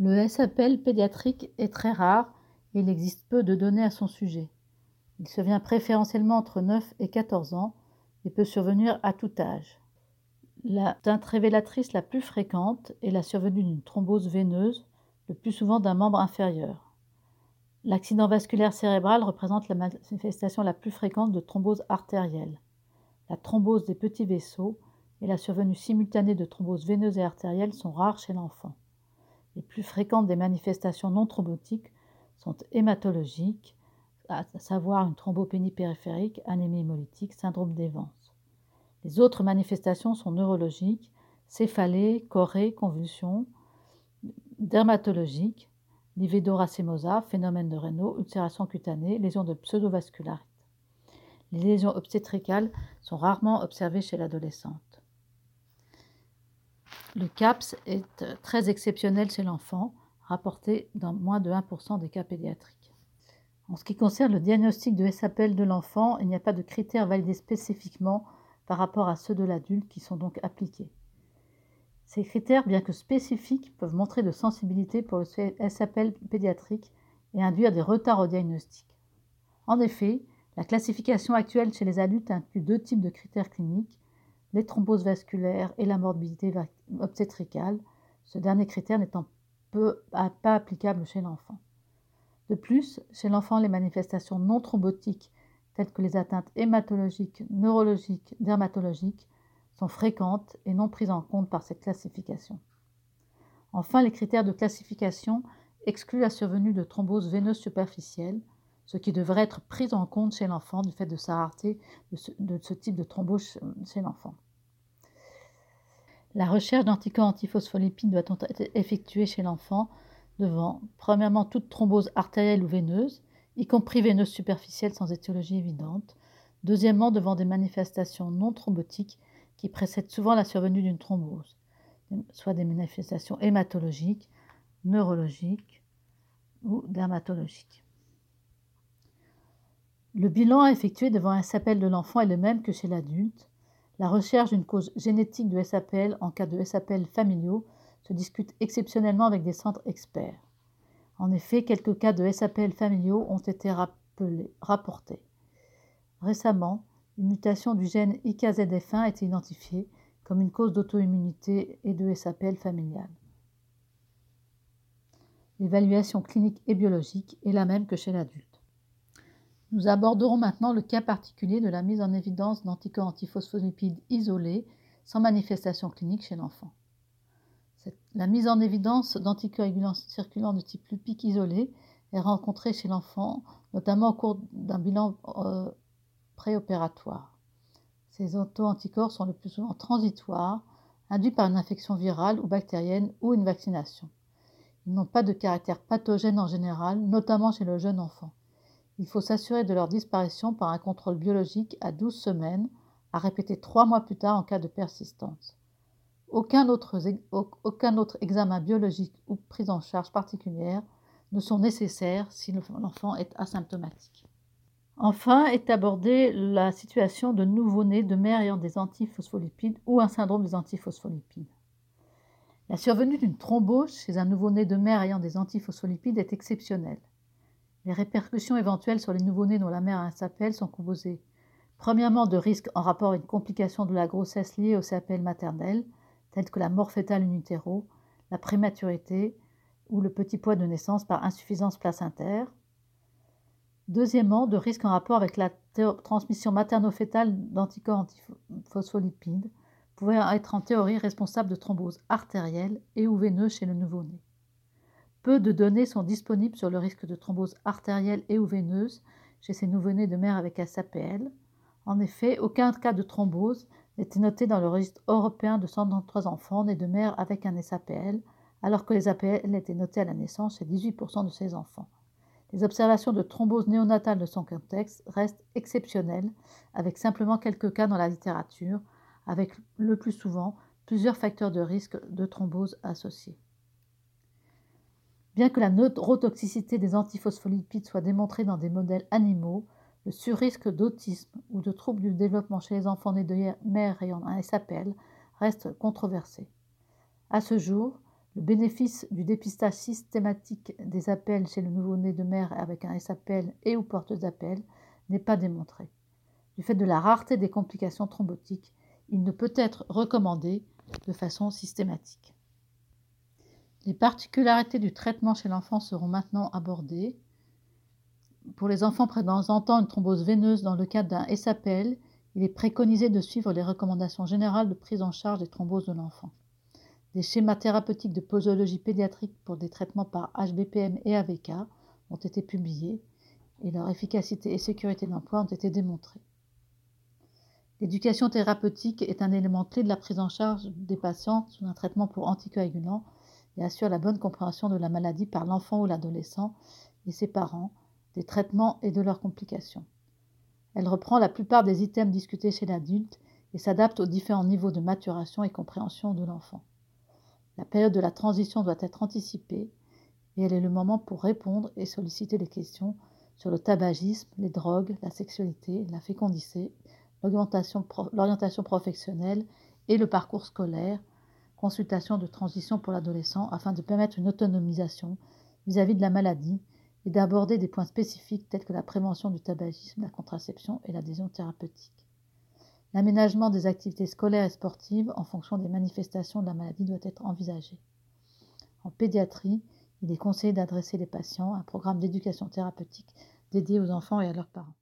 Le SAPL pédiatrique est très rare et il existe peu de données à son sujet. Il survient préférentiellement entre 9 et 14 ans et peut survenir à tout âge. La teinte révélatrice la plus fréquente est la survenue d'une thrombose veineuse, le plus souvent d'un membre inférieur. L'accident vasculaire cérébral représente la manifestation la plus fréquente de thrombose artérielle. La thrombose des petits vaisseaux et la survenue simultanée de thrombose veineuse et artérielle sont rares chez l'enfant. Les plus fréquentes des manifestations non thrombotiques sont hématologiques, à savoir une thrombopénie périphérique, anémie hémolytique, syndrome d'Evans. Les autres manifestations sont neurologiques, céphalées, chorées, convulsions, dermatologiques, livédo-racemosa, phénomène de Raynaud, ulcération cutanée, lésions de pseudovascularité. Les lésions obstétricales sont rarement observées chez l'adolescente. Le CAPS est très exceptionnel chez l'enfant, rapporté dans moins de 1% des cas pédiatriques. En ce qui concerne le diagnostic de SAPL de l'enfant, il n'y a pas de critères validés spécifiquement par rapport à ceux de l'adulte qui sont donc appliqués. Ces critères, bien que spécifiques, peuvent montrer de sensibilité pour le SAPL pédiatrique et induire des retards au diagnostic. En effet, la classification actuelle chez les adultes inclut deux types de critères cliniques, les thromboses vasculaires et la morbidité obstétricale, ce dernier critère n'étant pas applicable chez l'enfant. De plus, chez l'enfant, les manifestations non thrombotiques, telles que les atteintes hématologiques, neurologiques, dermatologiques, sont fréquentes et non prises en compte par cette classification. Enfin, les critères de classification excluent la survenue de thromboses veineuses superficielles, ce qui devrait être pris en compte chez l'enfant du fait de sa rareté de ce, type de thrombose chez l'enfant. La recherche d'anticorps antiphospholipides doit être effectuée chez l'enfant devant, premièrement, toute thrombose artérielle ou veineuse, y compris veineuse superficielle sans étiologie évidente. Deuxièmement, devant des manifestations non thrombotiques qui précèdent souvent la survenue d'une thrombose, soit des manifestations hématologiques, neurologiques ou dermatologiques. Le bilan à effectuer devant un SAPL de l'enfant est le même que chez l'adulte. La recherche d'une cause génétique de SAPL en cas de SAPL familiaux se discute exceptionnellement avec des centres experts. En effet, quelques cas de SAPL familiaux ont été rapportés. Récemment, une mutation du gène IKZF1 a été identifiée comme une cause d'auto-immunité et de SAPL familial. L'évaluation clinique et biologique est la même que chez l'adulte. Nous aborderons maintenant le cas particulier de la mise en évidence d'anticorps antiphospholipides isolés sans manifestation clinique chez l'enfant. La mise en évidence d'anticorps circulants de type lupique isolé est rencontrée chez l'enfant, notamment au cours d'un bilan euh, préopératoire. Ces auto-anticorps sont le plus souvent transitoires, induits par une infection virale ou bactérienne ou une vaccination. Ils n'ont pas de caractère pathogène en général, notamment chez le jeune enfant. Il faut s'assurer de leur disparition par un contrôle biologique à 12 semaines, à répéter trois mois plus tard en cas de persistance. Aucun autre examen biologique ou prise en charge particulière ne sont nécessaires si l'enfant est asymptomatique. Enfin est abordée la situation de nouveau-né de mère ayant des antiphospholipides ou un syndrome des antiphospholipides. La survenue d'une thrombose chez un nouveau-né de mère ayant des antiphospholipides est exceptionnelle. Les répercussions éventuelles sur les nouveau-nés dont la mère a un SAPL sont composées premièrement de risques en rapport à une complication de la grossesse liée au SAPL maternel, telles que la mort fétale in la prématurité ou le petit poids de naissance par insuffisance placentaire. Deuxièmement, de risques en rapport avec la transmission materno-fétale d'anticorps antiphospholipides, pouvant être en théorie responsable de thrombose artérielle et ou veineuse chez le nouveau-né. Peu de données sont disponibles sur le risque de thrombose artérielle et ou veineuse chez ces nouveau-nés de mère avec SAPL. En effet, aucun cas de thrombose n'était noté dans le registre européen de 193 enfants nés de mère avec un SAPL, alors que les APL étaient notés à la naissance chez 18% de ces enfants. Les observations de thrombose néonatale de son contexte restent exceptionnelles, avec simplement quelques cas dans la littérature, avec le plus souvent plusieurs facteurs de risque de thrombose associés. Bien que la neurotoxicité des antiphospholipides soit démontrée dans des modèles animaux, le surrisque d'autisme ou de troubles du développement chez les enfants nés de mère ayant un SAPL reste controversé. À ce jour, le bénéfice du dépistage systématique des appels chez le nouveau-né de mère avec un SAPL et ou porteuse d'appel n'est pas démontré. Du fait de la rareté des complications thrombotiques, il ne peut être recommandé de façon systématique. Les particularités du traitement chez l'enfant seront maintenant abordées. Pour les enfants présentant une thrombose veineuse dans le cadre d'un SAPL, il est préconisé de suivre les recommandations générales de prise en charge des thromboses de l'enfant. Des schémas thérapeutiques de posologie pédiatrique pour des traitements par HBPM et AVK ont été publiés et leur efficacité et sécurité d'emploi ont été démontrées. L'éducation thérapeutique est un élément clé de la prise en charge des patients sous un traitement pour anticoagulants et assure la bonne compréhension de la maladie par l'enfant ou l'adolescent et ses parents, des traitements et de leurs complications. Elle reprend la plupart des items discutés chez l'adulte et s'adapte aux différents niveaux de maturation et compréhension de l'enfant. La période de la transition doit être anticipée et elle est le moment pour répondre et solliciter des questions sur le tabagisme, les drogues, la sexualité, la fécondité, l'orientation professionnelle et le parcours scolaire, consultation de transition pour l'adolescent afin de permettre une autonomisation vis-à-vis de la maladie et d'aborder des points spécifiques tels que la prévention du tabagisme, la contraception et l'adhésion thérapeutique. L'aménagement des activités scolaires et sportives en fonction des manifestations de la maladie doit être envisagé. En pédiatrie, il est conseillé d'adresser les patients à un programme d'éducation thérapeutique dédié aux enfants et à leurs parents.